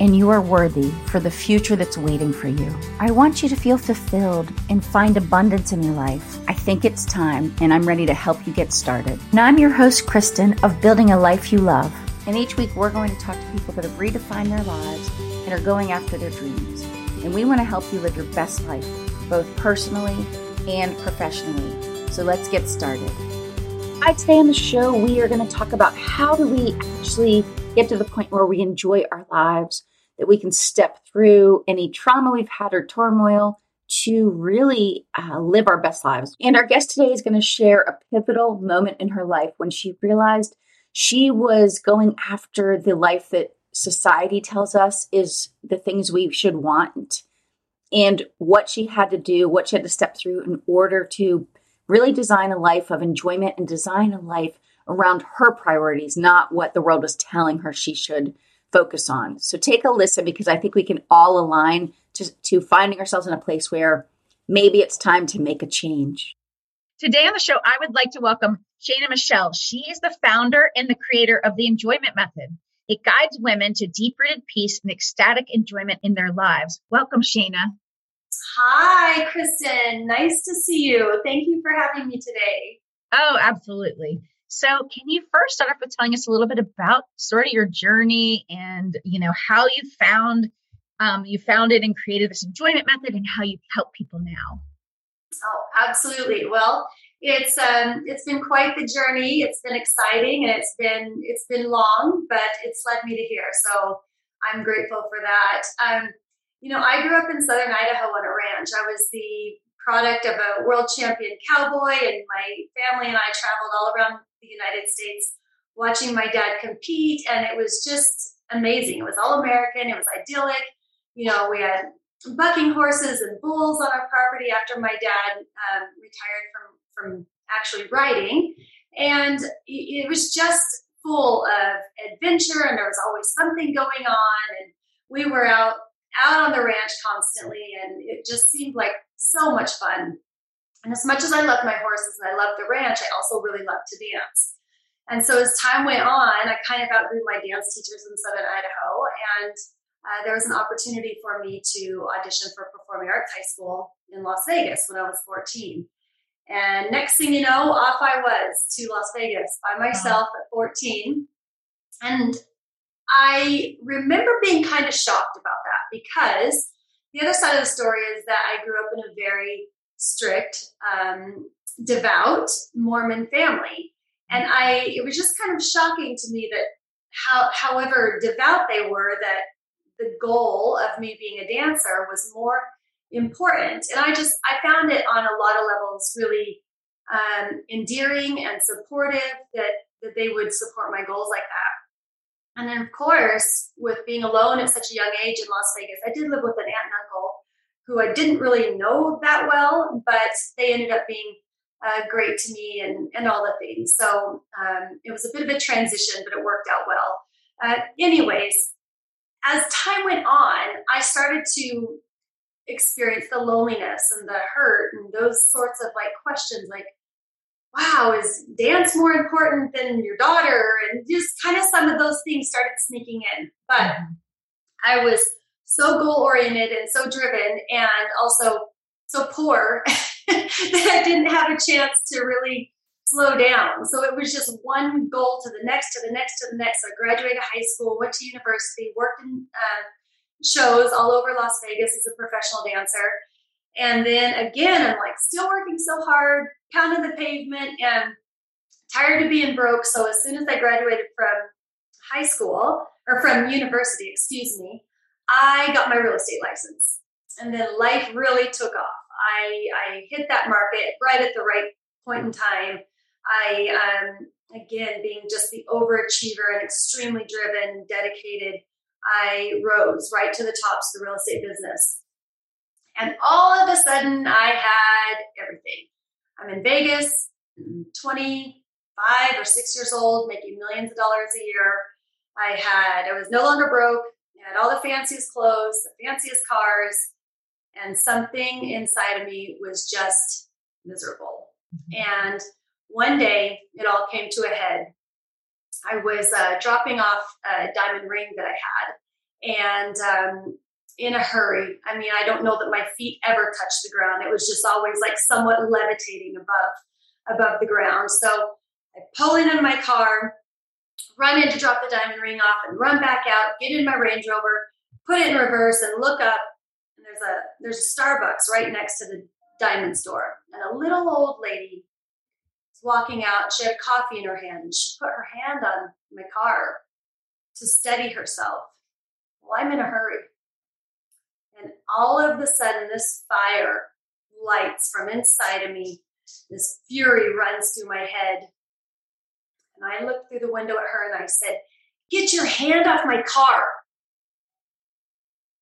and you are worthy for the future that's waiting for you. I want you to feel fulfilled and find abundance in your life. I think it's time, and I'm ready to help you get started. Now, I'm your host, Kristen, of Building a Life You Love. And each week, we're going to talk to people that have redefined their lives and are going after their dreams. And we want to help you live your best life, both personally and professionally. So let's get started. Hi, today on the show, we are going to talk about how do we actually get to the point where we enjoy our lives, that we can step through any trauma we've had or turmoil to really uh, live our best lives. And our guest today is going to share a pivotal moment in her life when she realized she was going after the life that society tells us is the things we should want and what she had to do, what she had to step through in order to really design a life of enjoyment and design a life around her priorities, not what the world was telling her she should focus on. So take a listen because I think we can all align to, to finding ourselves in a place where maybe it's time to make a change. Today on the show, I would like to welcome Shana Michelle. She is the founder and the creator of the Enjoyment Method. It guides women to deep rooted peace and ecstatic enjoyment in their lives. Welcome, Shana. Hi, Kristen. Nice to see you. Thank you for having me today. Oh, absolutely. So, can you first start off with telling us a little bit about sort of your journey and you know how you found um, you founded and created this enjoyment method and how you help people now? Oh, absolutely. Well, it's um, it's been quite the journey. It's been exciting and it's been it's been long, but it's led me to here. So I'm grateful for that. Um, you know, I grew up in southern Idaho on a ranch. I was the product of a world champion cowboy, and my family and I traveled all around the United States watching my dad compete, and it was just amazing. It was all American, it was idyllic. You know, we had bucking horses and bulls on our property after my dad um, retired from, from actually riding. And it was just full of adventure, and there was always something going on. And we were out out on the ranch constantly, and it just seemed like so much fun. And as much as I loved my horses and I loved the ranch, I also really loved to dance. And so as time went on, I kind of outgrew my dance teachers in Southern Idaho, and uh, there was an opportunity for me to audition for Performing Arts High School in Las Vegas when I was 14. And next thing you know, off I was to Las Vegas by myself at 14. And I remember being kind of shocked about that because the other side of the story is that I grew up in a very strict, um, devout Mormon family. And I, it was just kind of shocking to me that how, however devout they were, that the goal of me being a dancer was more important. And I just, I found it on a lot of levels really um, endearing and supportive that, that they would support my goals like that. And then, of course, with being alone at such a young age in Las Vegas, I did live with an aunt and uncle who I didn't really know that well, but they ended up being uh, great to me and, and all the things. So um, it was a bit of a transition, but it worked out well. Uh, anyways, as time went on, I started to experience the loneliness and the hurt and those sorts of like questions like, wow, is dance more important than your daughter? And just kind of some of those things started sneaking in. But mm-hmm. I was so goal oriented and so driven and also so poor that I didn't have a chance to really slow down. So it was just one goal to the next, to the next, to the next. So I graduated high school, went to university, worked in uh, shows all over Las Vegas as a professional dancer. And then again, I'm like still working so hard, pounding the pavement and tired of being broke. So as soon as I graduated from high school or from university, excuse me, I got my real estate license. And then life really took off. I, I hit that market right at the right point in time. I, um, again, being just the overachiever and extremely driven, dedicated, I rose right to the tops of the real estate business. And all of a sudden, I had everything. I'm in Vegas, 25 or six years old, making millions of dollars a year. I had, I was no longer broke. I had all the fanciest clothes, the fanciest cars, and something inside of me was just miserable. Mm-hmm. And one day it all came to a head. I was uh, dropping off a diamond ring that I had, and um, in a hurry. I mean, I don't know that my feet ever touched the ground. It was just always like somewhat levitating above above the ground. So I pull into my car, run in to drop the diamond ring off, and run back out. Get in my Range Rover, put it in reverse, and look up. And there's a there's a Starbucks right next to the diamond store, and a little old lady is walking out. She had coffee in her hand, and she put her hand on my car to steady herself. Well, I'm in a hurry. And all of a sudden, this fire lights from inside of me. This fury runs through my head. And I looked through the window at her and I said, Get your hand off my car.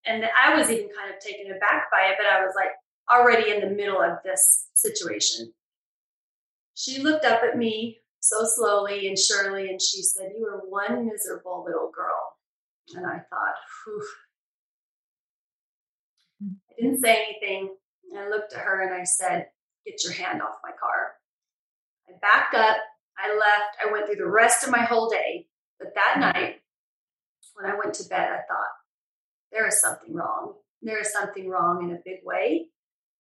And I was even kind of taken aback by it, but I was like already in the middle of this situation. She looked up at me so slowly and surely and she said, You are one miserable little girl. And I thought, Whew, I didn't say anything. I looked at her and I said, Get your hand off my car. I backed up. I left. I went through the rest of my whole day. But that mm-hmm. night, when I went to bed, I thought, There is something wrong. There is something wrong in a big way.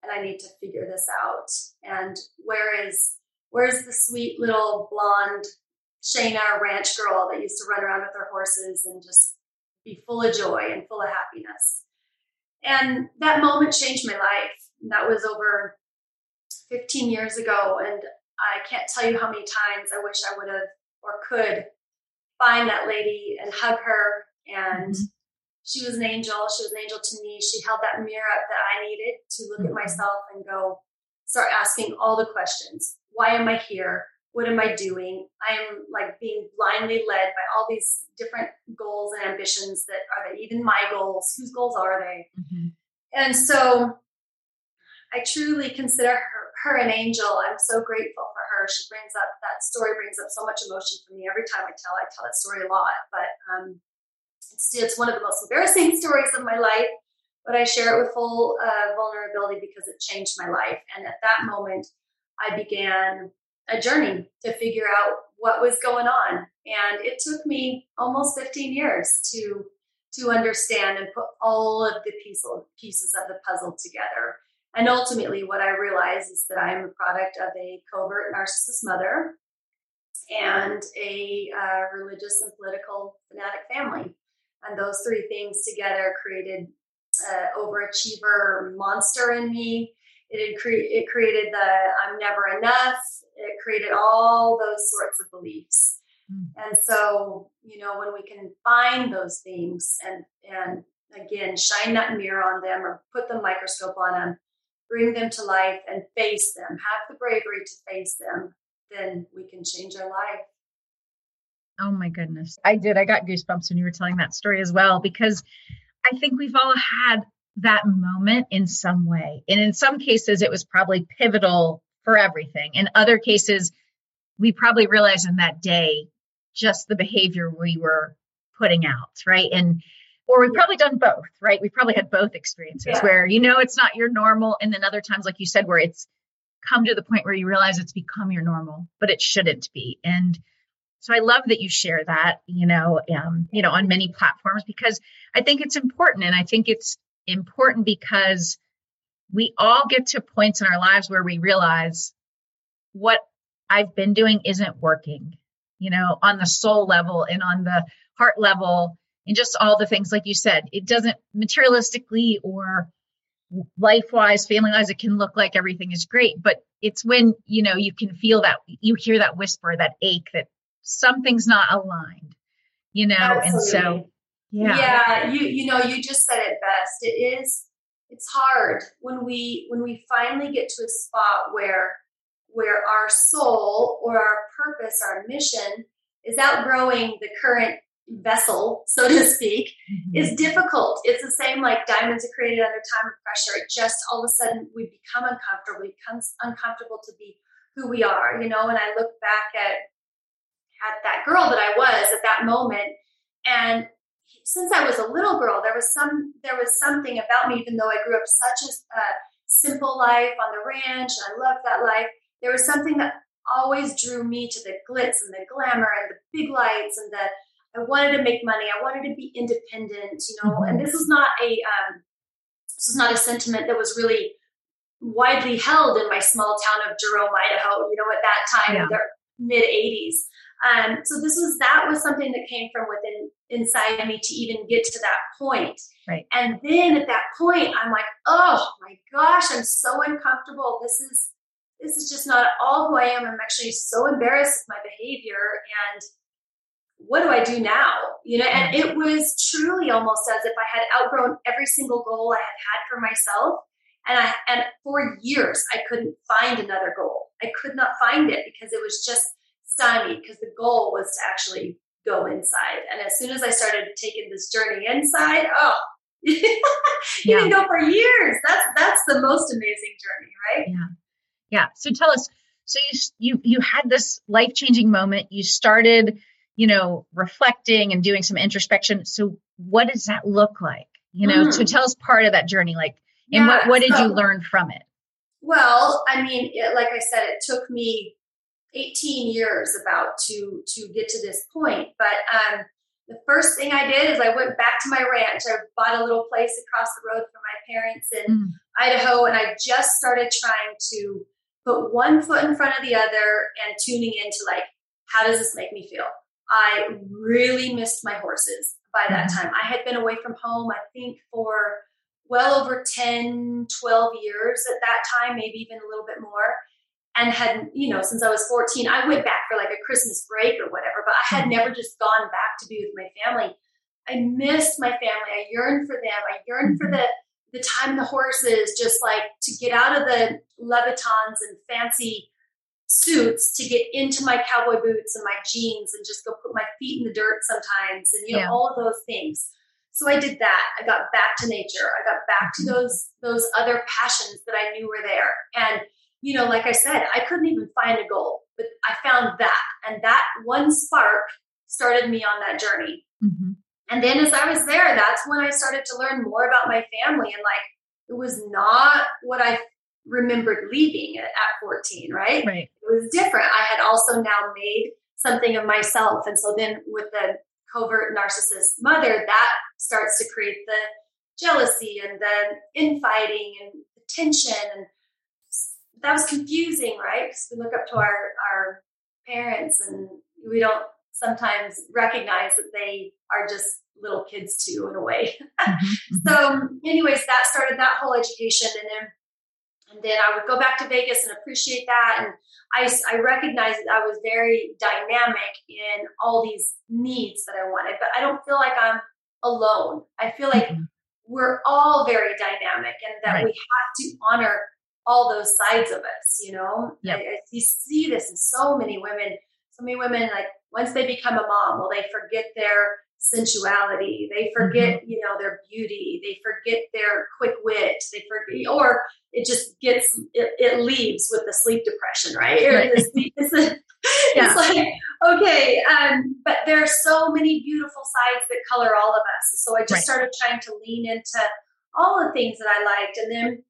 And I need to figure this out. And where is where's the sweet little blonde Shana ranch girl that used to run around with her horses and just be full of joy and full of happiness? And that moment changed my life. And that was over 15 years ago. And I can't tell you how many times I wish I would have or could find that lady and hug her. And mm-hmm. she was an angel. She was an angel to me. She held that mirror up that I needed to look mm-hmm. at myself and go, start asking all the questions. Why am I here? What am I doing? I am like being blindly led by all these different goals and ambitions that are they even my goals? Whose goals are they? Mm-hmm. And so I truly consider her, her an angel. I'm so grateful for her. She brings up that story brings up so much emotion for me every time I tell. I tell that story a lot, but um, it's it's one of the most embarrassing stories of my life. But I share it with full uh, vulnerability because it changed my life. And at that moment, I began a journey to figure out what was going on. And it took me almost 15 years to to understand and put all of the piece, pieces of the puzzle together. And ultimately, what I realized is that I am a product of a covert narcissist mother and a uh, religious and political fanatic family. And those three things together created an overachiever monster in me it, cre- it created the I'm never enough. It created all those sorts of beliefs. Mm. And so, you know, when we can find those things and and again shine that mirror on them or put the microscope on them, bring them to life and face them, have the bravery to face them, then we can change our life. Oh my goodness. I did. I got goosebumps when you were telling that story as well because I think we've all had that moment in some way. And in some cases, it was probably pivotal for everything. In other cases, we probably realized in that day just the behavior we were putting out, right? And or we've probably done both, right? We've probably had both experiences yeah. where you know it's not your normal, and then other times, like you said, where it's come to the point where you realize it's become your normal, but it shouldn't be. And so I love that you share that, you know, um, you know, on many platforms because I think it's important, and I think it's important because we all get to points in our lives where we realize what I've been doing isn't working, you know, on the soul level and on the heart level and just all the things like you said. It doesn't materialistically or life wise, family wise, it can look like everything is great, but it's when, you know, you can feel that you hear that whisper, that ache that something's not aligned, you know, Absolutely. and so yeah. Yeah, you you know, you just said it best. It is it's hard when we when we finally get to a spot where where our soul or our purpose, our mission is outgrowing the current vessel, so to speak, mm-hmm. is difficult. It's the same like diamonds are created under time of pressure. It just all of a sudden we become uncomfortable. It becomes uncomfortable to be who we are, you know. And I look back at at that girl that I was at that moment. And since I was a little girl, there was some there was something about me, even though I grew up such a, a simple life on the ranch, and I loved that life. There was something that always drew me to the glitz and the glamour and the big lights and the I wanted to make money. I wanted to be independent, you know. And this was not a um, this was not a sentiment that was really widely held in my small town of Jerome, Idaho. You know, at that time, yeah. the mid '80s. Um, so this was that was something that came from within inside me to even get to that point. Right. And then at that point, I'm like, oh my gosh, I'm so uncomfortable. This is this is just not all who I am. I'm actually so embarrassed with my behavior and what do I do now? You know, and mm-hmm. it was truly almost as if I had outgrown every single goal I had had for myself. And I and for years I couldn't find another goal. I could not find it because it was just stymied because the goal was to actually go inside. And as soon as I started taking this journey inside, oh, you yeah. can go for years. That's that's the most amazing journey, right? Yeah. Yeah. So tell us. So you you you had this life changing moment. You started, you know, reflecting and doing some introspection. So what does that look like? You know, mm. so tell us part of that journey. Like, and yeah, what what did so, you learn from it? Well, I mean, it, like I said, it took me 18 years about to to get to this point. But um, the first thing I did is I went back to my ranch. I bought a little place across the road from my parents in mm. Idaho, and I just started trying to put one foot in front of the other and tuning into like, how does this make me feel? I really missed my horses by that mm-hmm. time. I had been away from home, I think, for well over 10, 12 years at that time, maybe even a little bit more and had, you know, since I was 14, I went back for like a Christmas break or whatever, but I had hmm. never just gone back to be with my family. I missed my family. I yearned for them. I yearned for mm-hmm. the the time the horses, just like to get out of the Louboutins and fancy suits to get into my cowboy boots and my jeans and just go put my feet in the dirt sometimes and you know yeah. all of those things. So I did that. I got back to nature. I got back to mm-hmm. those those other passions that I knew were there. And you know, like I said, I couldn't even find a goal, but I found that. And that one spark started me on that journey. Mm-hmm. And then as I was there, that's when I started to learn more about my family. And like, it was not what I remembered leaving at, at 14, right? Right. It was different. I had also now made something of myself. And so then with the covert narcissist mother, that starts to create the jealousy and the infighting and the tension and that was confusing, right? Because we look up to our our parents and we don't sometimes recognize that they are just little kids too in a way. Mm-hmm. so, anyways, that started that whole education, and then and then I would go back to Vegas and appreciate that, and I I recognized that I was very dynamic in all these needs that I wanted, but I don't feel like I'm alone. I feel like mm-hmm. we're all very dynamic, and that right. we have to honor all those sides of us, you know? I, you see this in so many women. So many women, like, once they become a mom, well, they forget their sensuality. They forget, mm-hmm. you know, their beauty. They forget their quick wit. They forget, or it just gets, it, it leaves with the sleep depression, right? right. It's, it's, a, yeah. it's, like, okay. Um, but there are so many beautiful sides that color all of us. So I just right. started trying to lean into all the things that I liked. And then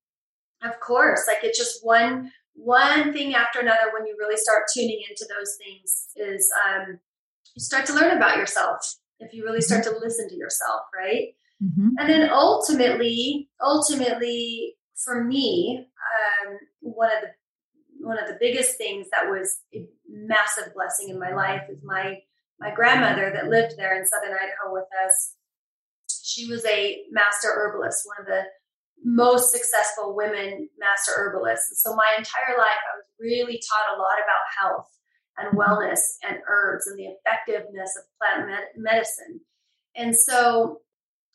of course, like it's just one one thing after another when you really start tuning into those things is um, you start to learn about yourself if you really start to listen to yourself, right? Mm-hmm. And then ultimately, ultimately for me, um, one of the one of the biggest things that was a massive blessing in my life is my my grandmother that lived there in southern Idaho with us. She was a master herbalist, one of the most successful women master herbalists. And so my entire life, I was really taught a lot about health and wellness and herbs and the effectiveness of plant med- medicine. And so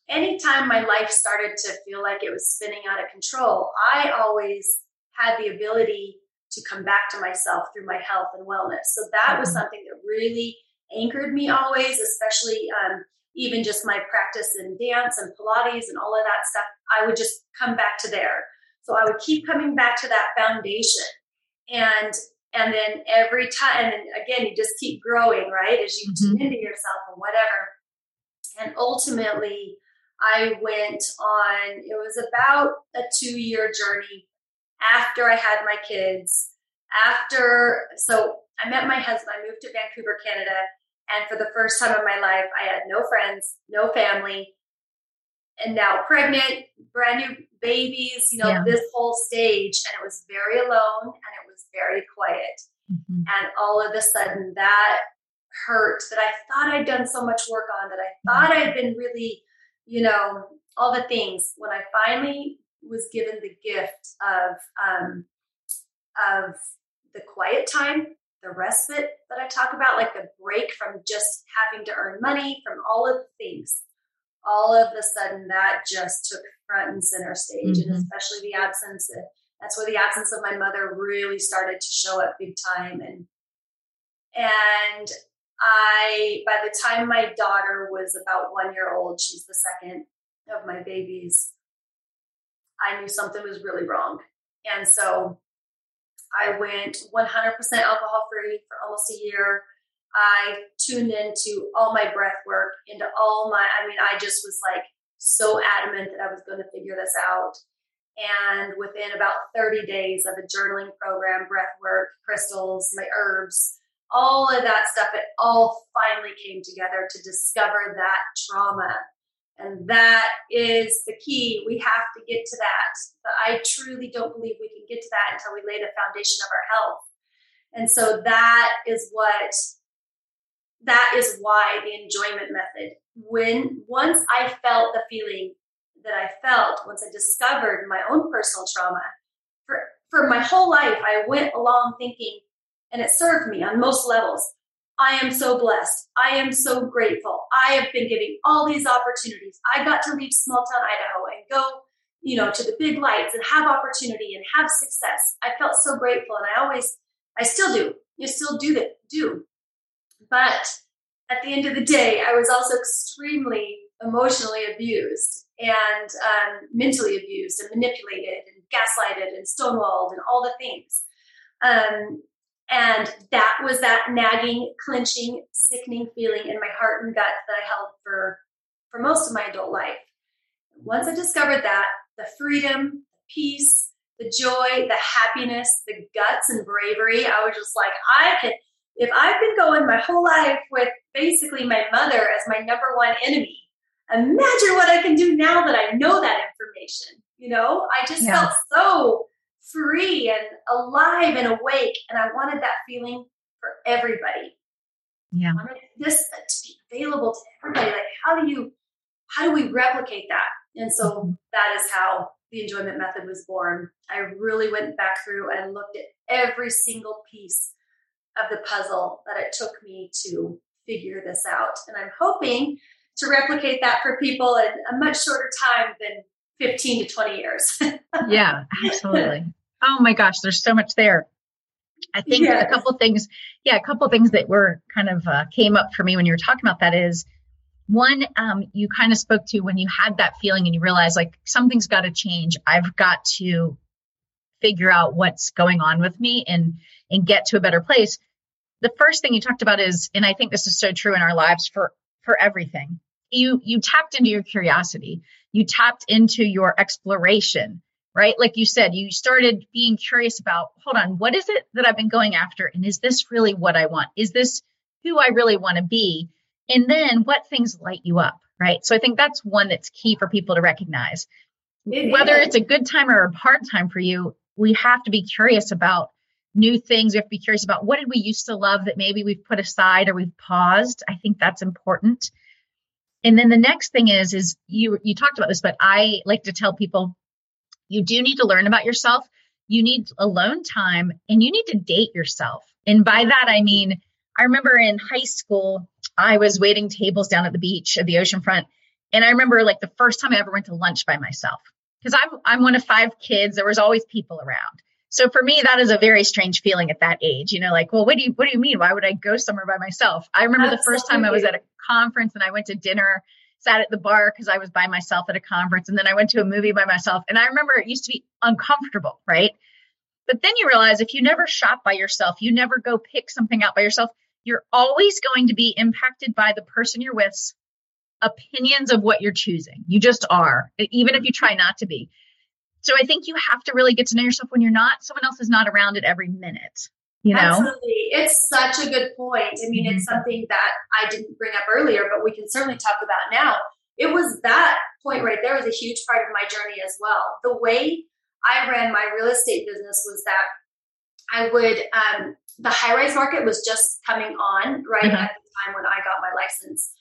anytime my life started to feel like it was spinning out of control, I always had the ability to come back to myself through my health and wellness. So that was mm-hmm. something that really anchored me always, especially um, even just my practice in dance and Pilates and all of that stuff, I would just come back to there. So I would keep coming back to that foundation. And and then every time, and then again, you just keep growing, right? As you mm-hmm. tune into yourself and whatever. And ultimately, I went on, it was about a two year journey after I had my kids. After, so I met my husband, I moved to Vancouver, Canada. And for the first time in my life, I had no friends, no family, and now pregnant, brand new babies, you know, yeah. this whole stage. And it was very alone and it was very quiet. Mm-hmm. And all of a sudden, that hurt that I thought I'd done so much work on, that I thought I'd been really, you know, all the things. When I finally was given the gift of um, of the quiet time, the respite that I talk about, like the break from just having to earn money, from all of the things, all of a sudden that just took front and center stage, mm-hmm. and especially the absence. Of, that's where the absence of my mother really started to show up big time, and and I, by the time my daughter was about one year old, she's the second of my babies, I knew something was really wrong. And so I went 100% alcohol free for almost a year. I tuned into all my breath work, into all my, I mean, I just was like so adamant that I was going to figure this out. And within about 30 days of a journaling program, breath work, crystals, my herbs, all of that stuff, it all finally came together to discover that trauma. And that is the key. We have to get to that. But I truly don't believe we can get to that until we lay the foundation of our health. And so that is what that is why the enjoyment method. When once I felt the feeling that I felt, once I discovered my own personal trauma, for, for my whole life, I went along thinking, and it served me on most levels. I am so blessed. I am so grateful. I have been giving all these opportunities. I got to leave small town Idaho and go, you know, to the big lights and have opportunity and have success. I felt so grateful, and I always, I still do. You still do that, do. But at the end of the day, I was also extremely emotionally abused and um, mentally abused and manipulated and gaslighted and stonewalled and all the things. Um, and that was that nagging, clenching, sickening feeling in my heart and gut that I held for, for most of my adult life. Once I discovered that, the freedom, the peace, the joy, the happiness, the guts and bravery, I was just like, I can, if I've been going my whole life with basically my mother as my number one enemy, imagine what I can do now that I know that information. You know, I just yeah. felt so free and alive and awake. And I wanted that feeling for everybody. Yeah. I wanted this to be available to everybody. Like, how do you, how do we replicate that? And so mm-hmm. that is how the enjoyment method was born. I really went back through and looked at every single piece of the puzzle that it took me to figure this out. And I'm hoping to replicate that for people in a much shorter time than 15 to 20 years. yeah, absolutely. Oh my gosh, there's so much there. I think yes. a couple things, yeah, a couple things that were kind of uh, came up for me when you were talking about that is one, um, you kind of spoke to when you had that feeling and you realized like something's got to change. I've got to figure out what's going on with me and and get to a better place. The first thing you talked about is, and I think this is so true in our lives for for everything. You you tapped into your curiosity you tapped into your exploration, right? Like you said, you started being curious about, hold on, what is it that I've been going after? And is this really what I want? Is this who I really want to be? And then what things light you up, right? So I think that's one that's key for people to recognize. It Whether is. it's a good time or a hard time for you, we have to be curious about new things. We have to be curious about what did we used to love that maybe we've put aside or we've paused. I think that's important. And then the next thing is, is you, you talked about this, but I like to tell people you do need to learn about yourself. You need alone time and you need to date yourself. And by that, I mean, I remember in high school, I was waiting tables down at the beach at the ocean front. And I remember like the first time I ever went to lunch by myself because I'm, I'm one of five kids. There was always people around. So for me, that is a very strange feeling at that age. You know, like, well, what do you what do you mean? Why would I go somewhere by myself? I remember Absolutely. the first time I was at a conference and I went to dinner, sat at the bar because I was by myself at a conference, and then I went to a movie by myself. And I remember it used to be uncomfortable, right? But then you realize if you never shop by yourself, you never go pick something out by yourself, you're always going to be impacted by the person you're with opinions of what you're choosing. You just are, even if you try not to be. So I think you have to really get to know yourself when you're not, someone else is not around at every minute. You know? Absolutely. It's such a good point. I mean, mm-hmm. it's something that I didn't bring up earlier, but we can certainly talk about now. It was that point right there was a huge part of my journey as well. The way I ran my real estate business was that I would, um, the high rise market was just coming on right mm-hmm. at the time when I got my license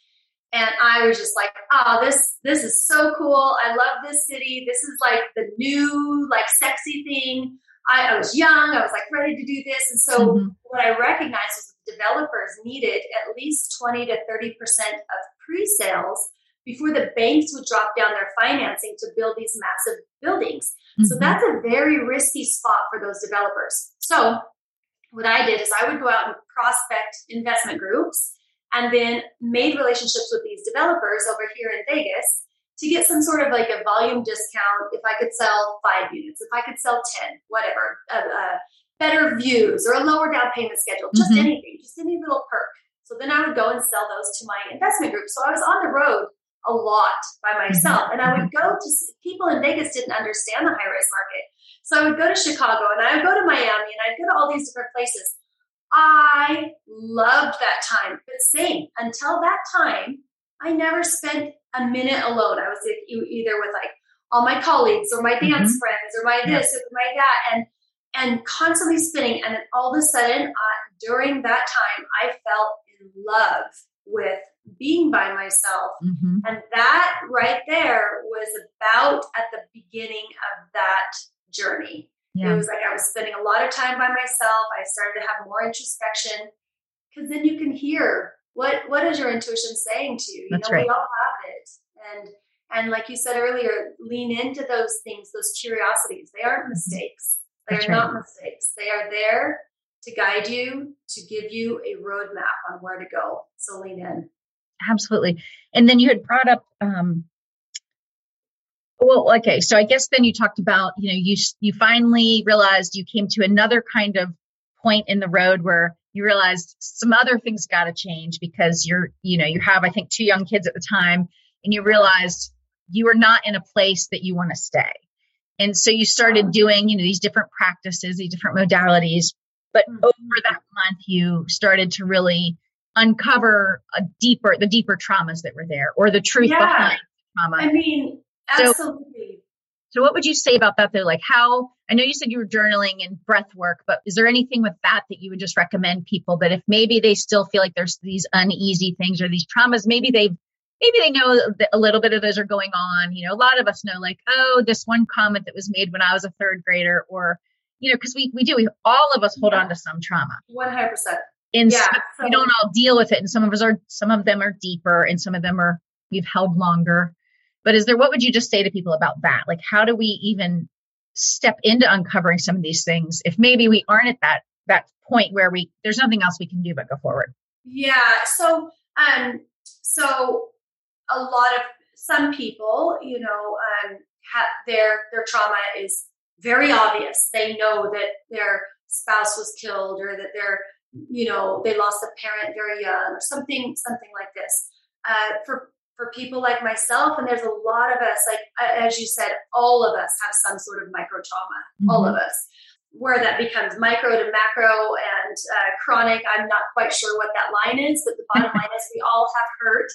and I was just like, oh, this this is so cool. I love this city. This is like the new, like sexy thing. I, I was young. I was like ready to do this. And so mm-hmm. what I recognized was developers needed at least 20 to 30 percent of pre-sales before the banks would drop down their financing to build these massive buildings. Mm-hmm. So that's a very risky spot for those developers. So what I did is I would go out and prospect investment groups and then made relationships with these developers over here in Vegas to get some sort of like a volume discount if I could sell five units, if I could sell 10, whatever, uh, uh, better views or a lower down payment schedule, just mm-hmm. anything, just any little perk. So then I would go and sell those to my investment group. So I was on the road a lot by mm-hmm. myself. And I would go to people in Vegas didn't understand the high rise market. So I would go to Chicago and I would go to Miami and I'd go to all these different places. I loved that time. But same, until that time, I never spent a minute alone. I was either with like all my colleagues or my dance mm-hmm. friends or my this yes. or my that, and and constantly spinning. And then all of a sudden, uh, during that time, I felt in love with being by myself. Mm-hmm. And that right there was about at the beginning of that journey. Yeah. It was like I was spending a lot of time by myself. I started to have more introspection because then you can hear what what is your intuition saying to you. You That's know, right. we all have it, and and like you said earlier, lean into those things, those curiosities. They aren't mm-hmm. mistakes. They That's are right. not mistakes. They are there to guide you, to give you a roadmap on where to go. So lean in. Absolutely. And then you had brought up um, well okay so i guess then you talked about you know you you finally realized you came to another kind of point in the road where you realized some other things got to change because you're you know you have i think two young kids at the time and you realized you are not in a place that you want to stay and so you started doing you know these different practices these different modalities but mm-hmm. over that month you started to really uncover a deeper the deeper traumas that were there or the truth yeah. behind trauma i mean Absolutely. So, so what would you say about that though? Like how I know you said you were journaling and breath work, but is there anything with that that you would just recommend people that if maybe they still feel like there's these uneasy things or these traumas, maybe they maybe they know that a little bit of those are going on. You know, a lot of us know like, oh, this one comment that was made when I was a third grader, or you know, because we we do, we all of us hold yeah. on to some trauma. One hundred percent. And yeah, so we don't all deal with it, and some of us are some of them are deeper, and some of them are we've held longer. But is there, what would you just say to people about that? Like, how do we even step into uncovering some of these things if maybe we aren't at that, that point where we, there's nothing else we can do but go forward? Yeah. So, um, so a lot of some people, you know, um, have their, their trauma is very obvious. They know that their spouse was killed or that they're, you know, they lost a parent very young or something, something like this. Uh, for for people like myself, and there's a lot of us, like as you said, all of us have some sort of micro trauma, mm-hmm. all of us. Where that becomes micro to macro and uh, chronic, I'm not quite sure what that line is, but the bottom line is we all have hurt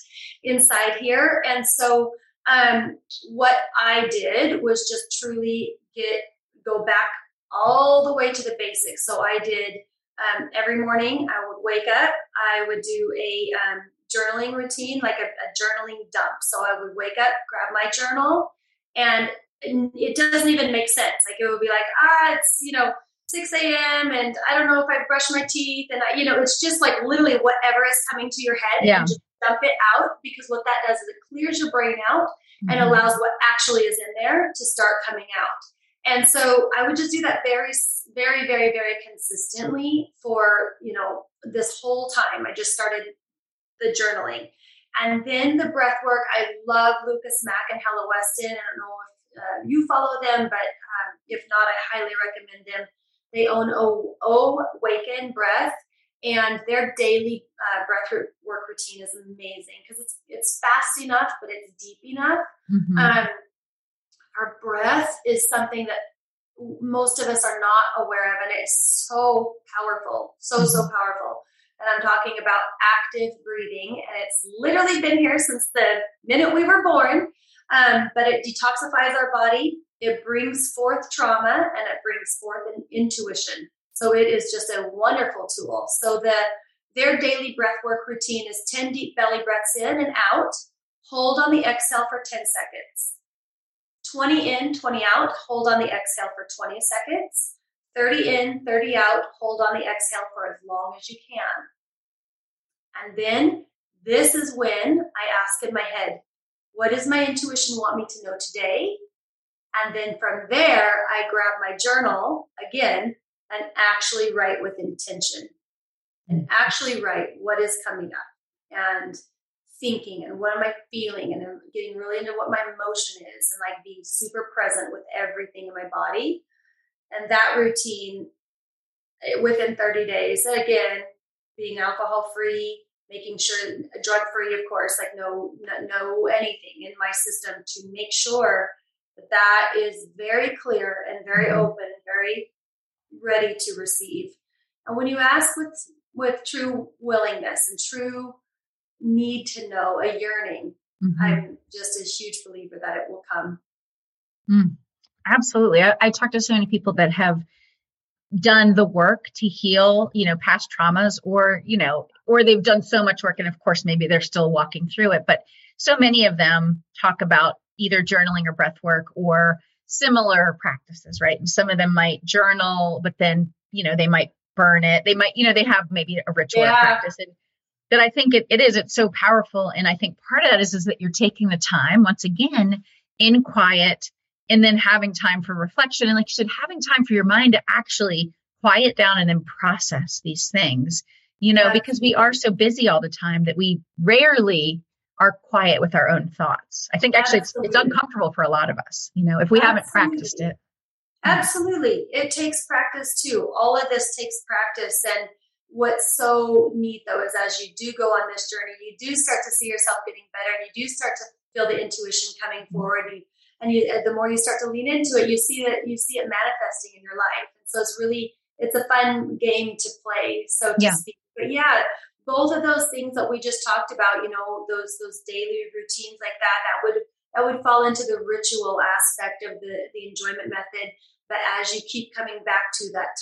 inside here. And so, um, what I did was just truly get go back all the way to the basics. So I did um, every morning. I would wake up. I would do a um, journaling routine, like a, a journaling dump. So I would wake up, grab my journal, and it doesn't even make sense. Like it would be like, ah, it's, you know, 6 a.m. and I don't know if I brush my teeth. And, I, you know, it's just like literally whatever is coming to your head yeah. and just dump it out because what that does is it clears your brain out mm-hmm. and allows what actually is in there to start coming out. And so I would just do that very, very, very, very consistently for, you know, this whole time. I just started the journaling. And then the breath work. I love Lucas Mack and Hella Weston. I don't know if uh, you follow them, but um, if not, I highly recommend them. They own O, o Waken Breath, and their daily uh, breath work routine is amazing because it's it's fast enough, but it's deep enough. Mm-hmm. Um, our breath is something that most of us are not aware of, and it is so powerful, so mm-hmm. so powerful. And I'm talking about active breathing, and it's literally been here since the minute we were born. Um, but it detoxifies our body, it brings forth trauma, and it brings forth an intuition. So it is just a wonderful tool. So the their daily breath work routine is 10 deep belly breaths in and out. Hold on the exhale for 10 seconds. 20 in, 20 out. Hold on the exhale for 20 seconds. 30 in, 30 out. Hold on the exhale for as long as you can. And then this is when I ask in my head, what does my intuition want me to know today? And then from there, I grab my journal again and actually write with intention and actually write what is coming up and thinking and what am I feeling and I'm getting really into what my emotion is and like being super present with everything in my body. And that routine eh, within 30 days, again, being alcohol free, making sure drug free, of course, like no, no anything in my system to make sure that that is very clear and very mm-hmm. open, very ready to receive. And when you ask with with true willingness and true need to know, a yearning, mm-hmm. I'm just a huge believer that it will come. Mm, absolutely. I, I talk to so many people that have done the work to heal, you know, past traumas or, you know, or they've done so much work and of course maybe they're still walking through it, but so many of them talk about either journaling or breath work or similar practices, right? And some of them might journal, but then, you know, they might burn it. They might, you know, they have maybe a ritual yeah. practice. And that I think it, it is, it's so powerful. And I think part of that is, is that you're taking the time once again in quiet and then having time for reflection. And like you said, having time for your mind to actually quiet down and then process these things, you know, yeah. because we are so busy all the time that we rarely are quiet with our own thoughts. I think actually it's, it's, uncomfortable for a lot of us, you know, if we Absolutely. haven't practiced it. Absolutely. It takes practice too. All of this takes practice. And what's so neat though is as you do go on this journey, you do start to see yourself getting better and you do start to feel the intuition coming mm-hmm. forward. And, and you, the more you start to lean into it, you see that you see it manifesting in your life. And so it's really, it's a fun game to play, so to yeah. speak. But yeah, both of those things that we just talked about, you know, those those daily routines like that, that would that would fall into the ritual aspect of the the enjoyment method. But as you keep coming back to that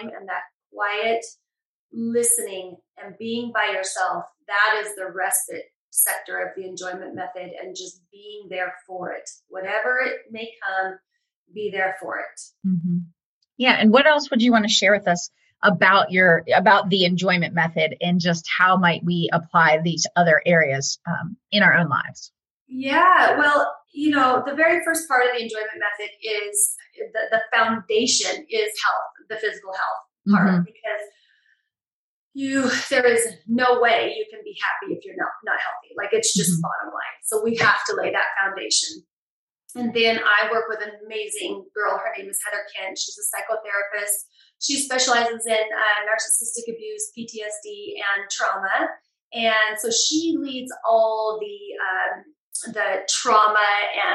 time and that quiet listening and being by yourself, that is the respite sector of the enjoyment method and just being there for it. Whatever it may come, be there for it. Mm-hmm. Yeah. And what else would you want to share with us about your about the enjoyment method and just how might we apply these other areas um, in our own lives yeah well you know the very first part of the enjoyment method is the, the foundation is health the physical health part mm-hmm. because you there is no way you can be happy if you're not not healthy like it's just mm-hmm. bottom line so we have to lay that foundation and then i work with an amazing girl her name is heather kent she's a psychotherapist she specializes in uh, narcissistic abuse, PTSD, and trauma. And so she leads all the um, the trauma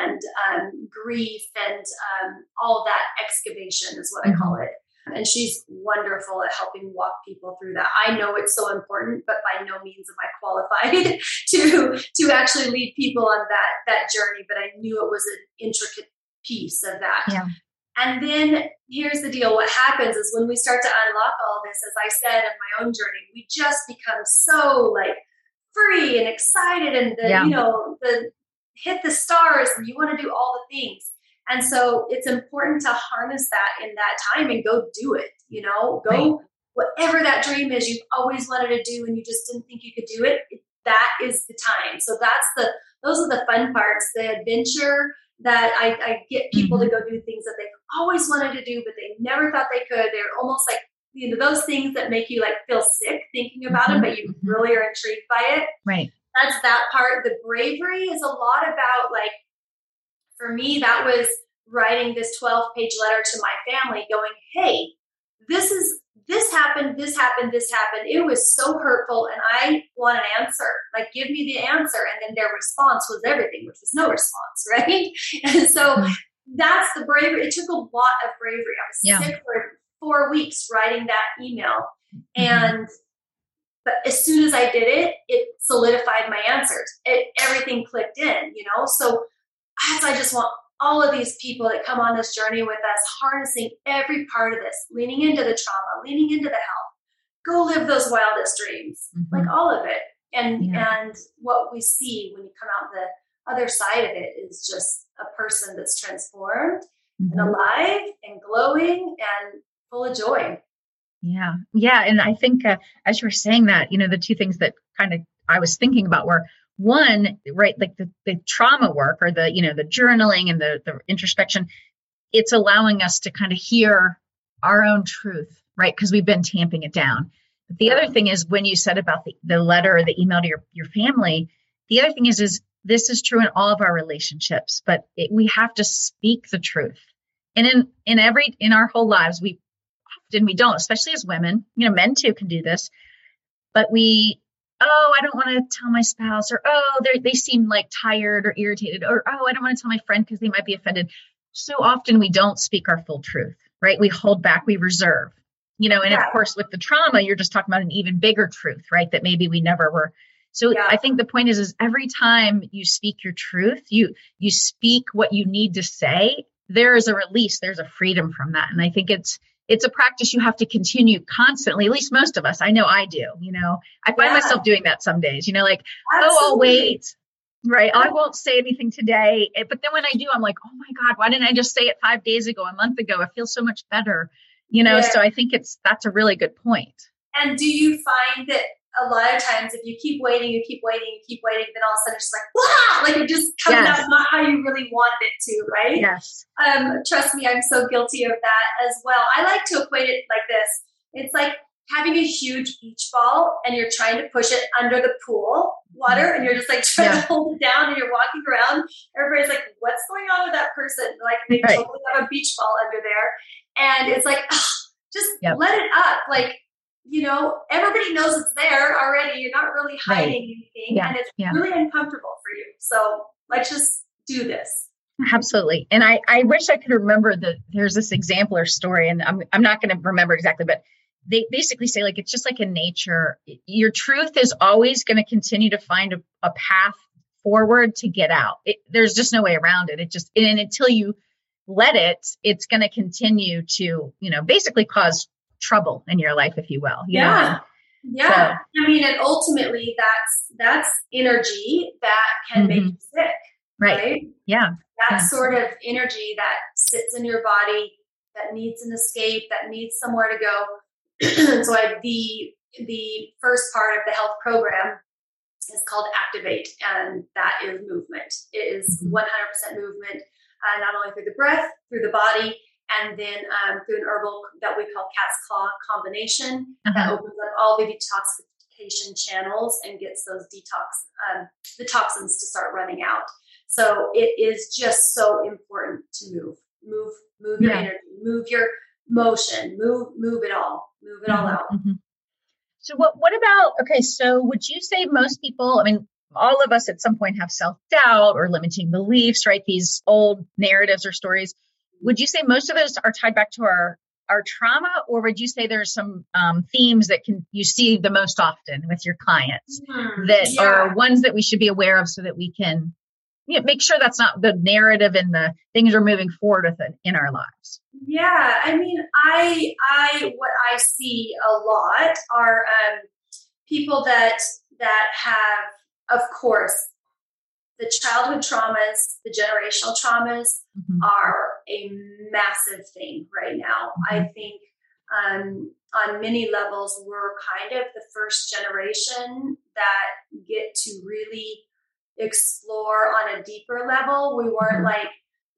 and um, grief and um, all that excavation is what I call mm-hmm. it. And she's wonderful at helping walk people through that. I know it's so important, but by no means am I qualified to to actually lead people on that that journey. But I knew it was an intricate piece of that. Yeah. And then here's the deal what happens is when we start to unlock all this, as I said in my own journey, we just become so like free and excited and the, yeah. you know, the hit the stars and you want to do all the things. And so it's important to harness that in that time and go do it, you know, go right. whatever that dream is you've always wanted to do and you just didn't think you could do it. That is the time. So that's the, those are the fun parts, the adventure that I, I get people mm-hmm. to go do things that they've always wanted to do, but they never thought they could. They're almost like, you know, those things that make you like feel sick thinking about mm-hmm. it, but you mm-hmm. really are intrigued by it. Right. That's that part. The bravery is a lot about like, for me, that was writing this 12 page letter to my family going, Hey, this is this happened, this happened, this happened. It was so hurtful, and I want an answer. Like, give me the answer. And then their response was everything, which was no response, right? And so that's the bravery. It took a lot of bravery. I was yeah. sick for four weeks writing that email. Mm-hmm. And but as soon as I did it, it solidified my answers. It everything clicked in, you know. So as I just want all of these people that come on this journey with us, harnessing every part of this, leaning into the trauma, leaning into the health. Go live those wildest dreams, mm-hmm. like all of it. And yeah. and what we see when you come out the other side of it is just a person that's transformed mm-hmm. and alive and glowing and full of joy. Yeah. Yeah. And I think uh, as you were saying that, you know, the two things that kind of I was thinking about were one right like the, the trauma work or the you know the journaling and the, the introspection it's allowing us to kind of hear our own truth right because we've been tamping it down. But the other thing is when you said about the, the letter or the email to your, your family the other thing is is this is true in all of our relationships but it, we have to speak the truth. And in in every in our whole lives we often we don't especially as women you know men too can do this but we oh, I don't want to tell my spouse, or oh, they seem like tired or irritated, or oh, I don't want to tell my friend because they might be offended. So often we don't speak our full truth, right? We hold back, we reserve, you know, and yeah. of course with the trauma, you're just talking about an even bigger truth, right? That maybe we never were. So yeah. I think the point is, is every time you speak your truth, you you speak what you need to say. There is a release. There's a freedom from that, and I think it's it's a practice you have to continue constantly. At least most of us. I know I do. You know, I find yeah. myself doing that some days. You know, like Absolutely. oh, I'll wait. Right. Oh, I won't say anything today. Eh, but then when I do, I'm like, oh my God, why didn't I just say it five days ago, a month ago? I feel so much better. You know, yeah. so I think it's that's a really good point. And do you find that a lot of times if you keep waiting, you keep waiting, you keep waiting, then all of a sudden it's like, wow, like it just comes yes. out not how you really wanted it to, right? Yes. Um, trust me, I'm so guilty of that as well. I like to equate it like this. It's like having a huge beach ball and you're trying to push it under the pool water and you're just like trying yeah. to hold it down and you're walking around. Everybody's like, what's going on with that person? Like they right. totally have a beach ball under there. And it's like, ugh, just yep. let it up. Like you know, everybody knows it's there already. You're not really hiding right. anything, yeah. and it's yeah. really uncomfortable for you. So let's just do this. Absolutely. And I, I wish I could remember that there's this example or story, and I'm, I'm not going to remember exactly, but they basically say, like, it's just like in nature, your truth is always going to continue to find a, a, path forward to get out. It, there's just no way around it. It just, and until you let it, it's going to continue to, you know, basically cause trouble in your life, if you will. You yeah. Know? Yeah. So, I mean, and ultimately that's that's energy that can mm-hmm. make you sick. Right. right? Yeah. That yeah. sort of energy that sits in your body that needs an escape, that needs somewhere to go. so I, the the first part of the health program is called Activate, and that is movement. It is 100% mm-hmm. movement, uh, not only through the breath, through the body, and then um, through an herbal that we call cat's claw combination uh-huh. that opens up all the detoxification channels and gets those detox um, the toxins to start running out. So it is just so important to move, move, move your yeah. energy, move your motion, move, move it all, move it mm-hmm. all out. Mm-hmm. So what what about okay, so would you say most people, I mean, all of us at some point have self-doubt or limiting beliefs, right? These old narratives or stories would you say most of those are tied back to our our trauma or would you say there's some um, themes that can you see the most often with your clients mm, that yeah. are ones that we should be aware of so that we can you know, make sure that's not the narrative and the things are moving forward with it in our lives yeah i mean i i what i see a lot are um, people that that have of course the childhood traumas, the generational traumas mm-hmm. are a massive thing right now. Mm-hmm. I think um, on many levels, we're kind of the first generation that get to really explore on a deeper level. We weren't mm-hmm. like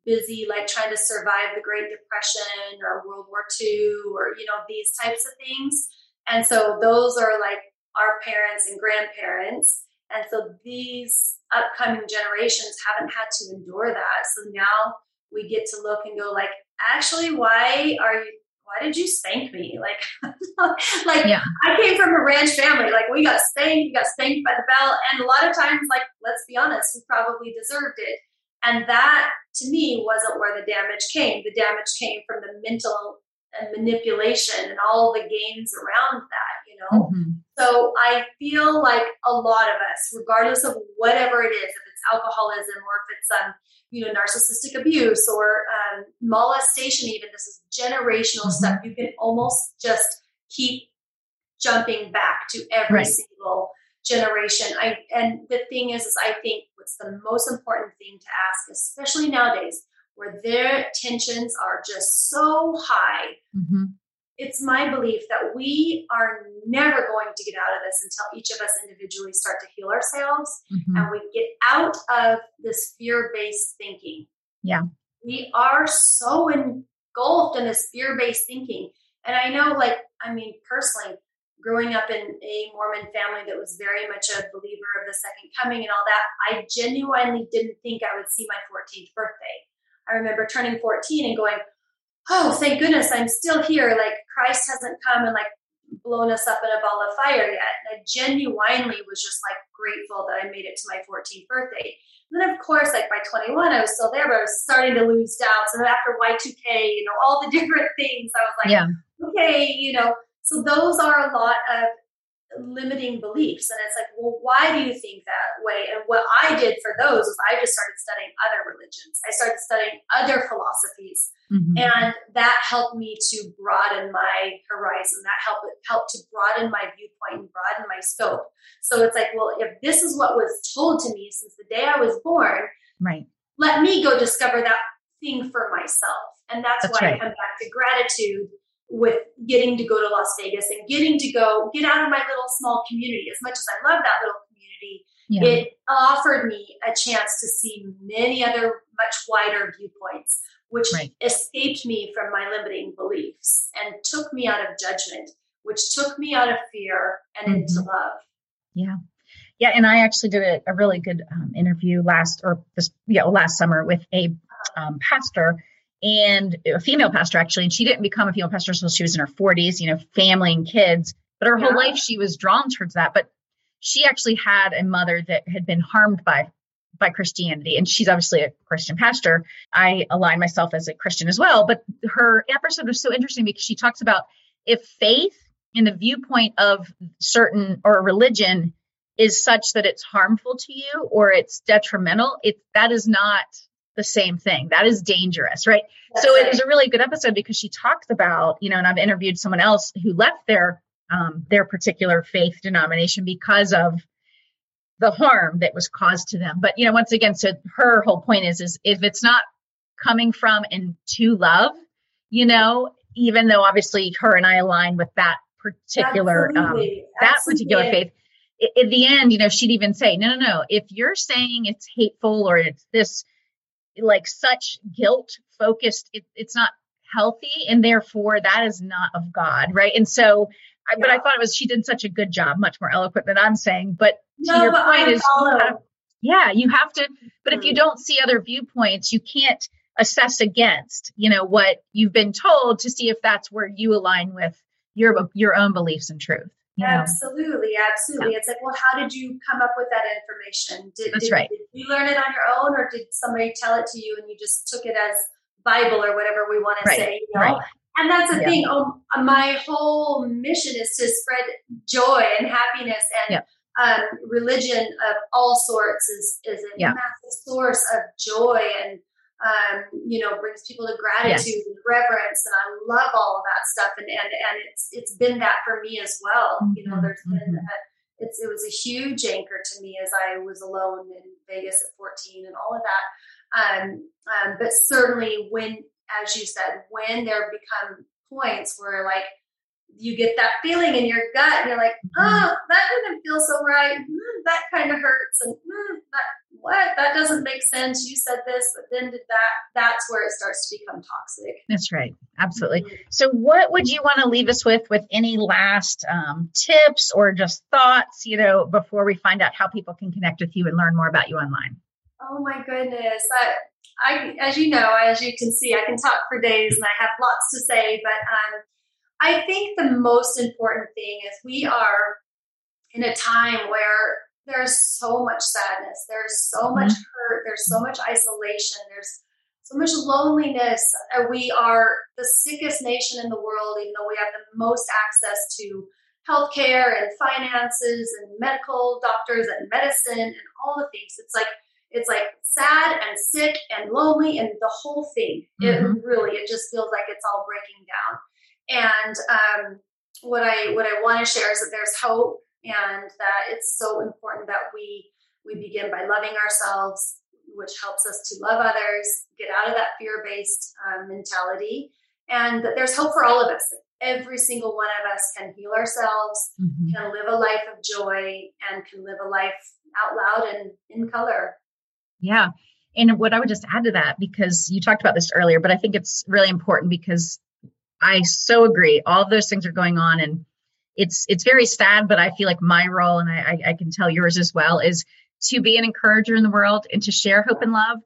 busy like trying to survive the Great Depression or World War II or you know these types of things. And so those are like our parents and grandparents. And so these upcoming generations haven't had to endure that. So now we get to look and go like, actually, why are you why did you spank me? Like, like yeah. I came from a ranch family. Like we got spanked, we got spanked by the bell, and a lot of times, like let's be honest, we probably deserved it. And that to me wasn't where the damage came. The damage came from the mental and manipulation and all the gains around that, you know? Mm-hmm. So I feel like a lot of us, regardless of whatever it is, if it's alcoholism or if it's um, you know, narcissistic abuse or um, molestation, even this is generational mm-hmm. stuff. You can almost just keep jumping back to every right. single generation. I and the thing is, is I think what's the most important thing to ask, especially nowadays, where their tensions are just so high. Mm-hmm. It's my belief that we are never going to get out of this until each of us individually start to heal ourselves mm-hmm. and we get out of this fear based thinking. Yeah. We are so engulfed in this fear based thinking. And I know, like, I mean, personally, growing up in a Mormon family that was very much a believer of the second coming and all that, I genuinely didn't think I would see my 14th birthday. I remember turning 14 and going, Oh, thank goodness I'm still here. Like Christ hasn't come and like blown us up in a ball of fire yet. And I genuinely was just like grateful that I made it to my 14th birthday. And then, of course, like by 21, I was still there, but I was starting to lose doubts. And then after Y2K, you know, all the different things, I was like, yeah. okay, you know, so those are a lot of limiting beliefs. And it's like, well, why do you think that way? And what I did for those was I just started studying other religions. I started studying other philosophies. Mm-hmm. And that helped me to broaden my horizon. That helped helped to broaden my viewpoint and broaden my scope. So it's like, well, if this is what was told to me since the day I was born, right. Let me go discover that thing for myself. And that's, that's why right. I come back to gratitude with getting to go to Las Vegas and getting to go get out of my little small community. As much as I love that little community, yeah. it offered me a chance to see many other much wider viewpoints, which right. escaped me from my limiting beliefs and took me out of judgment, which took me out of fear and mm-hmm. into love. Yeah. Yeah, and I actually did a, a really good um, interview last or this yeah last summer with a um, pastor and a female pastor actually, and she didn't become a female pastor until she was in her 40s, you know, family and kids. But her yeah. whole life she was drawn towards that. But she actually had a mother that had been harmed by by Christianity, and she's obviously a Christian pastor. I align myself as a Christian as well. But her episode was so interesting because she talks about if faith in the viewpoint of certain or religion is such that it's harmful to you or it's detrimental, it that is not the same thing. That is dangerous, right? That's so it was a really good episode because she talks about, you know, and I've interviewed someone else who left their um, their particular faith denomination because of the harm that was caused to them. But you know, once again, so her whole point is, is if it's not coming from and to love, you know, even though obviously her and I align with that particular um, that particular faith. At the end, you know, she'd even say, no, no, no. If you're saying it's hateful or it's this like such guilt focused it, it's not healthy and therefore that is not of god right? And so I, but i thought it was she did such a good job much more eloquent than i'm saying but no, your but point is you have, yeah you have to but if you mm-hmm. don't see other viewpoints you can't assess against you know what you've been told to see if that's where you align with your your own beliefs and truth Absolutely, absolutely. Yeah. It's like, well, how did you come up with that information? Did, That's did, right. Did you learn it on your own, or did somebody tell it to you and you just took it as Bible or whatever we want right. to say? You know? Right. And that's the yeah. thing. Oh, my whole mission is to spread joy and happiness and. Yeah. Um, religion of all sorts is is a massive source of joy and um, you know, brings people to gratitude yes. and reverence. And I love all of that stuff. And, and, and it's, it's been that for me as well. Mm-hmm. You know, there's been, mm-hmm. a, it's, it was a huge anchor to me as I was alone in Vegas at 14 and all of that. Um, um, but certainly when, as you said, when there become points where like, you get that feeling in your gut and you're like, mm-hmm. oh, that didn't feel so right. Mm, that kind of hurts. And mm, that, what? That doesn't make sense. You said this, but then did that. That's where it starts to become toxic. That's right. Absolutely. Mm-hmm. So, what would you want to leave us with, with any last um, tips or just thoughts, you know, before we find out how people can connect with you and learn more about you online? Oh my goodness. I, I, as you know, as you can see, I can talk for days and I have lots to say, but um, I think the most important thing is we are in a time where there's so much sadness, there's so mm-hmm. much hurt, there's so much isolation, there's so much loneliness. Uh, we are the sickest nation in the world, even though we have the most access to healthcare and finances and medical doctors and medicine and all the things. It's like it's like sad and sick and lonely and the whole thing. Mm-hmm. It really it just feels like it's all breaking down. And um, what I what I want to share is that there's hope and that it's so important that we we begin by loving ourselves which helps us to love others get out of that fear-based um, mentality and that there's hope for all of us. Every single one of us can heal ourselves mm-hmm. can live a life of joy and can live a life out loud and in color. Yeah. And what i would just add to that because you talked about this earlier but i think it's really important because i so agree. All those things are going on and it's it's very sad, but I feel like my role, and I, I can tell yours as well, is to be an encourager in the world and to share hope and love.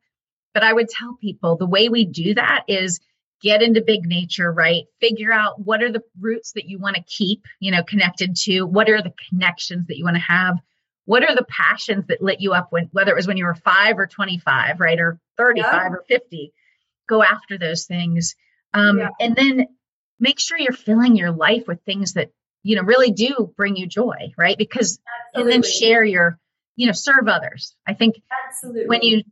But I would tell people the way we do that is get into big nature, right? Figure out what are the roots that you want to keep, you know, connected to. What are the connections that you want to have? What are the passions that lit you up when, whether it was when you were five or 25, right? Or 35 yeah. or 50. Go after those things. Um, yeah. And then make sure you're filling your life with things that you know really do bring you joy right? Because Absolutely. and then share your you know serve others. I think Absolutely. when you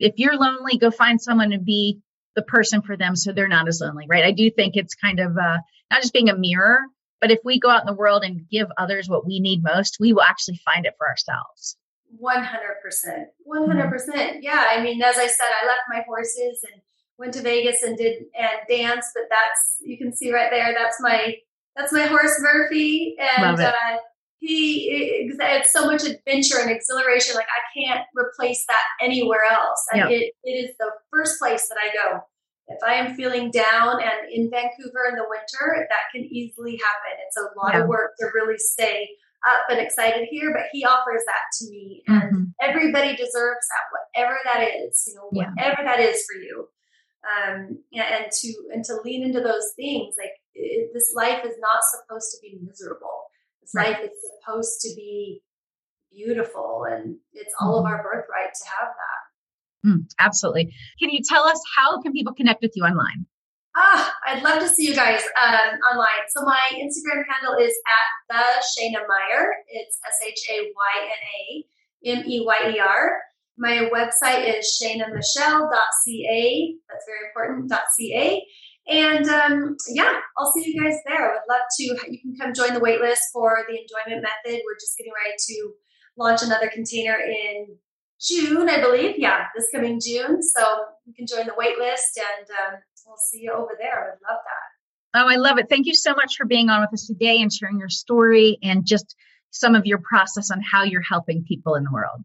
if you're lonely go find someone to be the person for them so they're not as lonely right? I do think it's kind of uh not just being a mirror but if we go out in the world and give others what we need most we will actually find it for ourselves. 100% 100%. Yeah i mean as i said i left my horses and went to vegas and did and danced but that's you can see right there that's my that's my horse Murphy, and uh, he it's so much adventure and exhilaration. Like I can't replace that anywhere else. Yep. it, it is the first place that I go. If I am feeling down and in Vancouver in the winter, that can easily happen. It's a lot yeah. of work to really stay up and excited here, but he offers that to me, and mm-hmm. everybody deserves that, whatever that is. You know, whatever yeah. that is for you um, and to and to lean into those things like it, this life is not supposed to be miserable this right. life is supposed to be beautiful and it's all of mm-hmm. our birthright to have that mm, absolutely can you tell us how can people connect with you online Ah, I'd love to see you guys um, online. So my Instagram handle is at the Shayna Meyer. It's S H A Y N A M E Y E R. My website is shaynamichelle.ca. That's very important, .ca. And um, yeah, I'll see you guys there. I would love to. You can come join the waitlist for the enjoyment method. We're just getting ready to launch another container in June, I believe. Yeah, this coming June. So you can join the waitlist and um, we'll see you over there. I would love that. Oh, I love it. Thank you so much for being on with us today and sharing your story and just some of your process on how you're helping people in the world.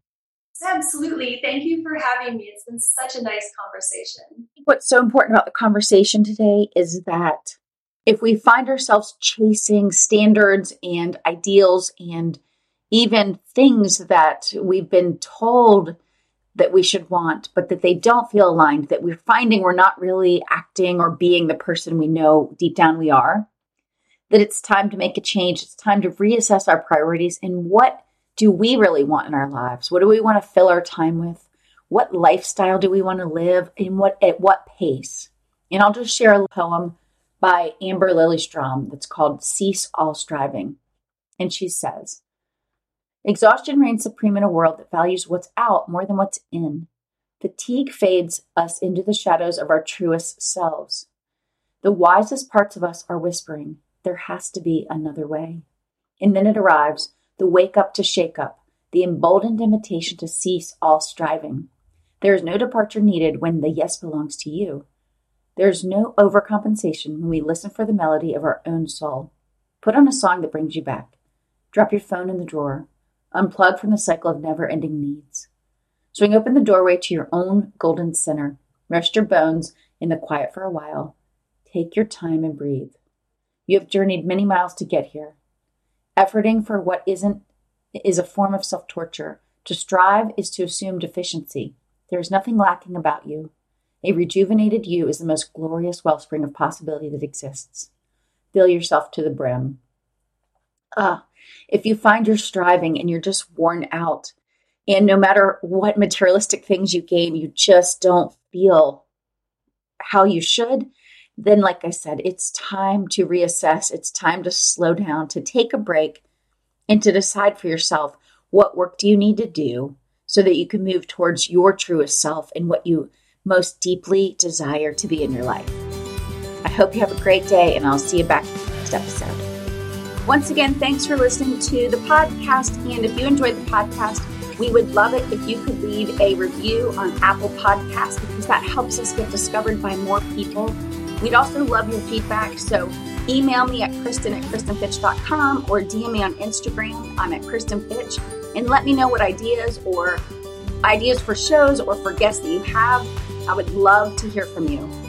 Absolutely. Thank you for having me. It's been such a nice conversation. What's so important about the conversation today is that if we find ourselves chasing standards and ideals and even things that we've been told that we should want, but that they don't feel aligned, that we're finding we're not really acting or being the person we know deep down we are, that it's time to make a change. It's time to reassess our priorities and what do we really want in our lives? What do we want to fill our time with? What lifestyle do we want to live? And what at what pace? And I'll just share a poem by Amber Lilystrom that's called Cease All Striving. And she says, Exhaustion reigns supreme in a world that values what's out more than what's in. Fatigue fades us into the shadows of our truest selves. The wisest parts of us are whispering, There has to be another way. And then it arrives the wake up to shake up, the emboldened invitation to cease all striving. There is no departure needed when the yes belongs to you. There is no overcompensation when we listen for the melody of our own soul. Put on a song that brings you back. Drop your phone in the drawer. Unplug from the cycle of never ending needs. Swing open the doorway to your own golden center. Rest your bones in the quiet for a while. Take your time and breathe. You have journeyed many miles to get here. Efforting for what isn't is a form of self torture. To strive is to assume deficiency. There is nothing lacking about you. A rejuvenated you is the most glorious wellspring of possibility that exists. Fill yourself to the brim. Ah, if you find you're striving and you're just worn out, and no matter what materialistic things you gain, you just don't feel how you should, then, like I said, it's time to reassess. It's time to slow down, to take a break, and to decide for yourself what work do you need to do so that you can move towards your truest self and what you most deeply desire to be in your life. I hope you have a great day, and I'll see you back next episode. Once again, thanks for listening to the podcast. And if you enjoyed the podcast, we would love it if you could leave a review on Apple Podcasts because that helps us get discovered by more people. We'd also love your feedback. So email me at Kristen at KristenFitch.com or DM me on Instagram. I'm at Kristen Fitch and let me know what ideas or ideas for shows or for guests that you have. I would love to hear from you.